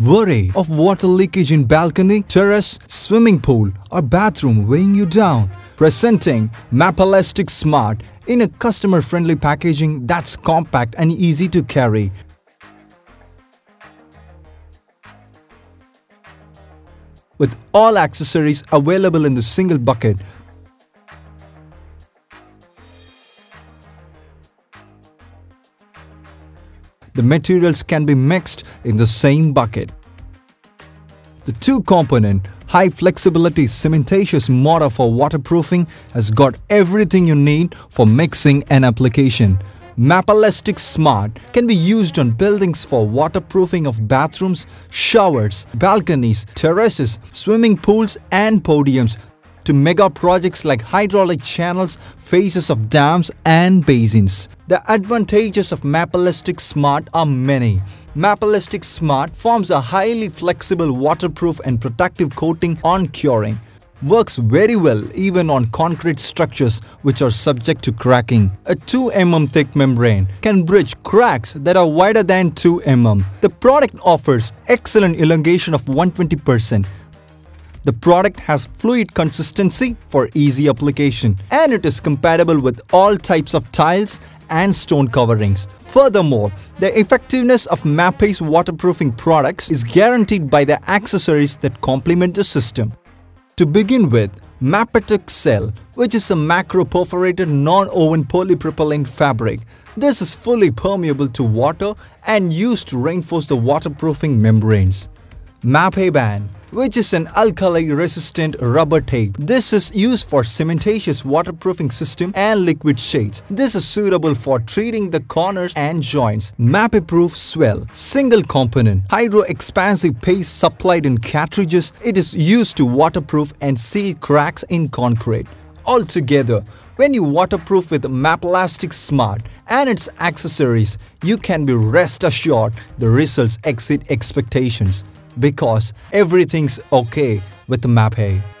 Worry of water leakage in balcony, terrace, swimming pool or bathroom weighing you down. Presenting Mapelastic Smart in a customer-friendly packaging that's compact and easy to carry. With all accessories available in the single bucket, the materials can be mixed in the same bucket. The two-component, high-flexibility cementitious mortar for waterproofing has got everything you need for mixing and application. Mapelastic Smart can be used on buildings for waterproofing of bathrooms, showers, balconies, terraces, swimming pools and podiums to mega projects like hydraulic channels, faces of dams and basins. The advantages of Mapelastic Smart are many. Mapelastic Smart forms a highly flexible waterproof and protective coating on curing. Works very well even on concrete structures which are subject to cracking. A 2 mm thick membrane can bridge cracks that are wider than 2 mm. The product offers excellent elongation of 120%. The product has fluid consistency for easy application and it is compatible with all types of tiles and stone coverings. Furthermore, the effectiveness of Mapei's waterproofing products is guaranteed by the accessories that complement the system. To begin with, Mapetex Sel, which is a macro-perforated non-woven polypropylene fabric. This is fully permeable to water and used to reinforce the waterproofing membranes. Mapeband which is an alkali-resistant rubber tape. This is used for cementitious waterproofing system and liquid shades. This is suitable for treating the corners and joints. Mapeproof Swell, single component, hydro-expansive paste supplied in cartridges. It is used to waterproof and seal cracks in concrete. Altogether, when you waterproof with Mapelastic Smart and its accessories, you can be rest assured the results exceed expectations because everything's okay with Mapei.